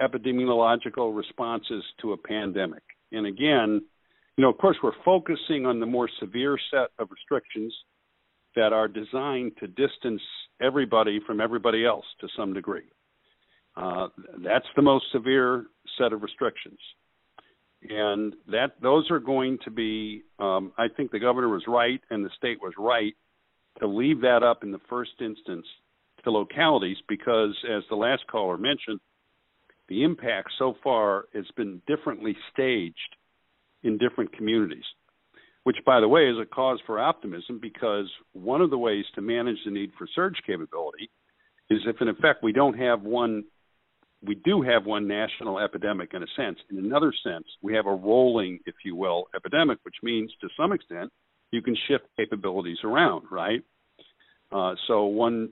epidemiological responses to a pandemic. And again, you know, of course, we're focusing on the more severe set of restrictions that are designed to distance everybody from everybody else to some degree. Uh, that's the most severe set of restrictions, and that those are going to be. Um, I think the governor was right, and the state was right to leave that up in the first instance to localities because, as the last caller mentioned, the impact so far has been differently staged in different communities, which, by the way, is a cause for optimism because one of the ways to manage the need for surge capability is if, in effect, we don't have one, we do have one national epidemic in a sense. In another sense, we have a rolling, if you will, epidemic, which means to some extent you can shift capabilities around, right? Uh, so one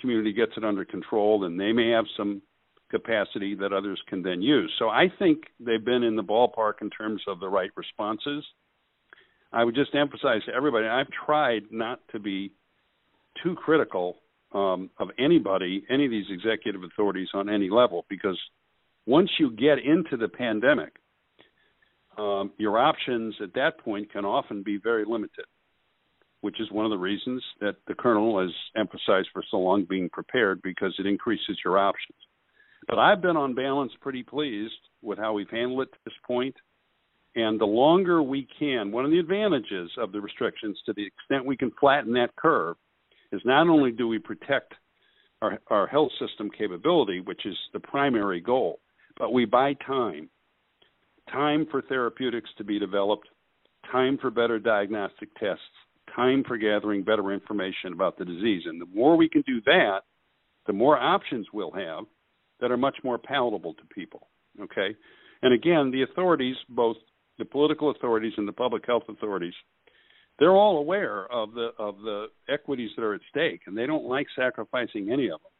community gets it under control, and they may have some capacity that others can then use. So I think they've been in the ballpark in terms of the right responses. I would just emphasize to everybody, I've tried not to be too critical um, of anybody, any of these executive authorities on any level, because once you get into the pandemic, um, your options at that point can often be very limited, which is one of the reasons that the colonel has emphasized for so long being prepared because it increases your options. But I've been on balance pretty pleased with how we've handled it to this point. And the longer we can, one of the advantages of the restrictions, to the extent we can flatten that curve, is not only do we protect our, our health system capability, which is the primary goal, but we buy time time for therapeutics to be developed, time for better diagnostic tests, time for gathering better information about the disease. And the more we can do that, the more options we'll have that are much more palatable to people. Okay, and again, the authorities, both the political authorities and the public health authorities, they're all aware of the of the equities that are at stake, and they don't like sacrificing any of them.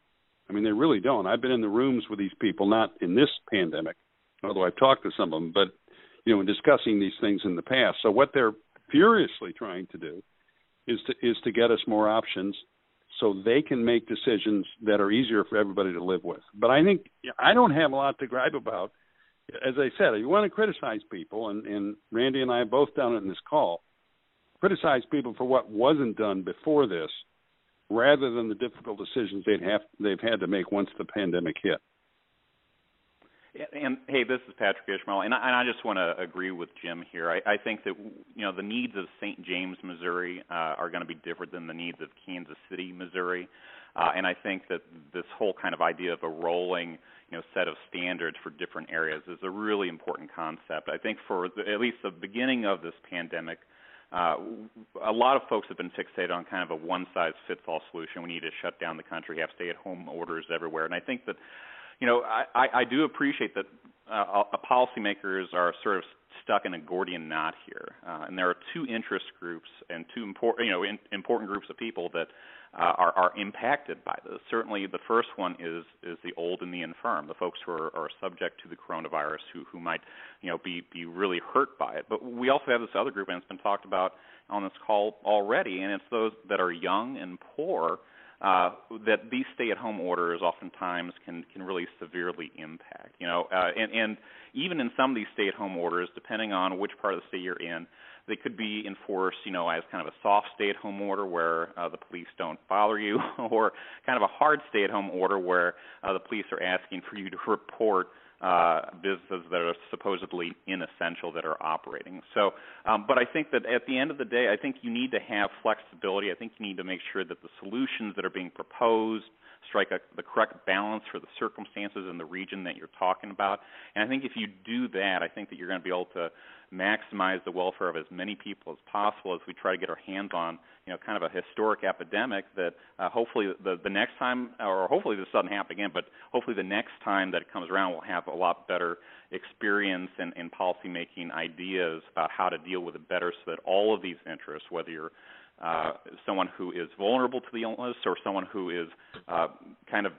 I mean, they really don't. I've been in the rooms with these people, not in this pandemic, although I've talked to some of them, but you know, in discussing these things in the past. So what they're furiously trying to do is to is to get us more options so they can make decisions that are easier for everybody to live with. But I think I don't have a lot to gripe about. As I said, if you want to criticize people, and, and Randy and I have both done it in this call, criticize people for what wasn't done before this, rather than the difficult decisions they'd have they've had to make once the pandemic hit. And hey, this is Patrick Ishmael, and I, and I just want to agree with Jim here. I, I think that you know the needs of St. James, Missouri, uh, are going to be different than the needs of Kansas City, Missouri. Uh, and I think that this whole kind of idea of a rolling you know set of standards for different areas is a really important concept. I think for the, at least the beginning of this pandemic, uh, a lot of folks have been fixated on kind of a one size fits all solution. We need to shut down the country, have stay at home orders everywhere, and I think that you know I, I, do appreciate that uh, policymakers are sort of stuck in a Gordian knot here, uh, and there are two interest groups and two important you know in, important groups of people that uh, are, are impacted by this. Certainly, the first one is is the old and the infirm, the folks who are, are subject to the coronavirus, who who might you know be be really hurt by it. But we also have this other group, and it's been talked about on this call already, and it's those that are young and poor. Uh, that these stay-at-home orders oftentimes can can really severely impact. You know, uh, and and even in some of these stay-at-home orders, depending on which part of the state you're in, they could be enforced, you know, as kind of a soft stay-at-home order where uh, the police don't bother you, or kind of a hard stay-at-home order where uh, the police are asking for you to report uh, businesses that are supposedly inessential that are operating. So, um, but I think that at the end of the day, I think you need to have flexibility. I think you need to make sure that the solutions that are being proposed strike a, the correct balance for the circumstances in the region that you're talking about. And I think if you do that, I think that you're going to be able to maximize the welfare of as many people as possible as we try to get our hands on, you know, kind of a historic epidemic that uh, hopefully the the next time, or hopefully this doesn't happen again, but hopefully the next time that it comes around, we'll have a lot better experience and, and policy making ideas about how to deal with it better, so that all of these interests, whether you're uh, someone who is vulnerable to the illness or someone who is uh, kind of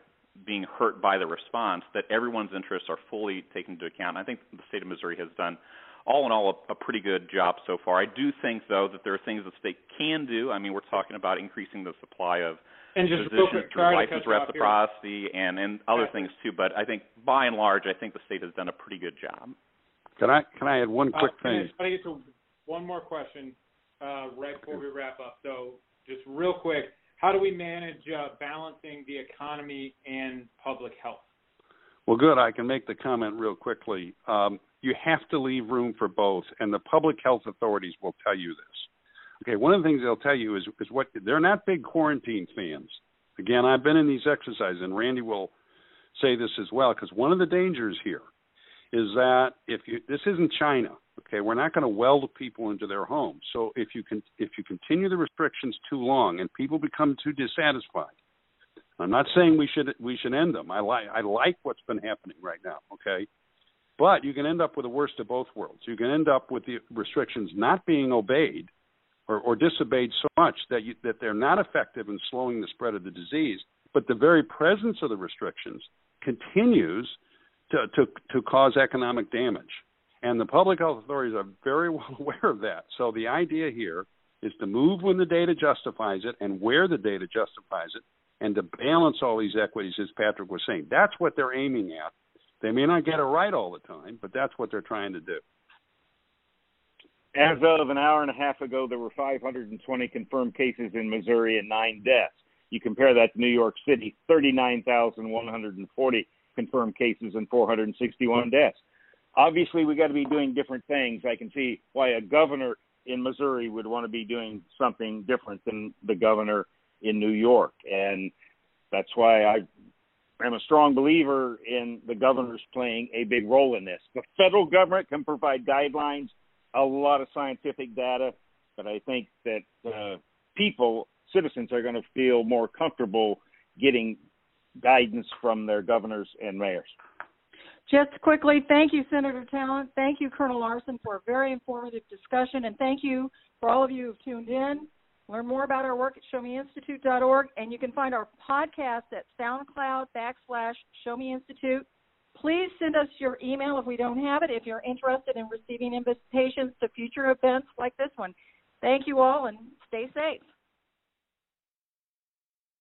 being hurt by the response, that everyone's interests are fully taken into account. And I think the state of Missouri has done all in all a, a pretty good job so far. I do think though that there are things the state can do. I mean, we're talking about increasing the supply of and just physicians through license reciprocity and and other things too. But I think by and large, I think the state has done a pretty good job. Can I can I add one quick uh, thing? Can I get to one more question uh, right before we wrap up? So just real quick, how do we manage uh, balancing the economy and public health? Well, good. I can make the comment real quickly. Um, you have to leave room for both, and the public health authorities will tell you this. Okay, one of the things they'll tell you is, is what they're not big quarantine fans. Again, I've been in these exercises, and Randy will say this as well, because one of the dangers here is that if you this isn't China, okay, we're not going to weld people into their homes. So if you can if you continue the restrictions too long and people become too dissatisfied, I'm not saying we should we should end them. I like I like what's been happening right now, okay? But you can end up with the worst of both worlds. You can end up with the restrictions not being obeyed or, or disobeyed so much that you, that they're not effective in slowing the spread of the disease, but the very presence of the restrictions continues to, to, to cause economic damage. And the public health authorities are very well aware of that. So the idea here is to move when the data justifies it and where the data justifies it, and to balance all these equities, as Patrick was saying. That's what they're aiming at. They may not get it right all the time, but that's what they're trying to do. As of an hour and a half ago, there were 520 confirmed cases in Missouri and nine deaths. You compare that to New York City, 39,140 confirmed cases and 461 deaths. Obviously, we got to be doing different things. I can see why a governor in Missouri would want to be doing something different than the governor in New York, and that's why I am a strong believer in the governors playing a big role in this. The federal government can provide guidelines, a lot of scientific data, but I think that uh, people, citizens, are going to feel more comfortable getting guidance from their governors and mayors. Just quickly, thank you, Senator Talent. Thank you, Colonel Larsen, for a very informative discussion, and thank you for all of you who've tuned in. Learn more about our work at showmeinstitute.org, and you can find our podcast at SoundCloud backslash Show Me Institute. Please send us your email if we don't have it, if you're interested in receiving invitations to future events like this one. Thank you all, and stay safe.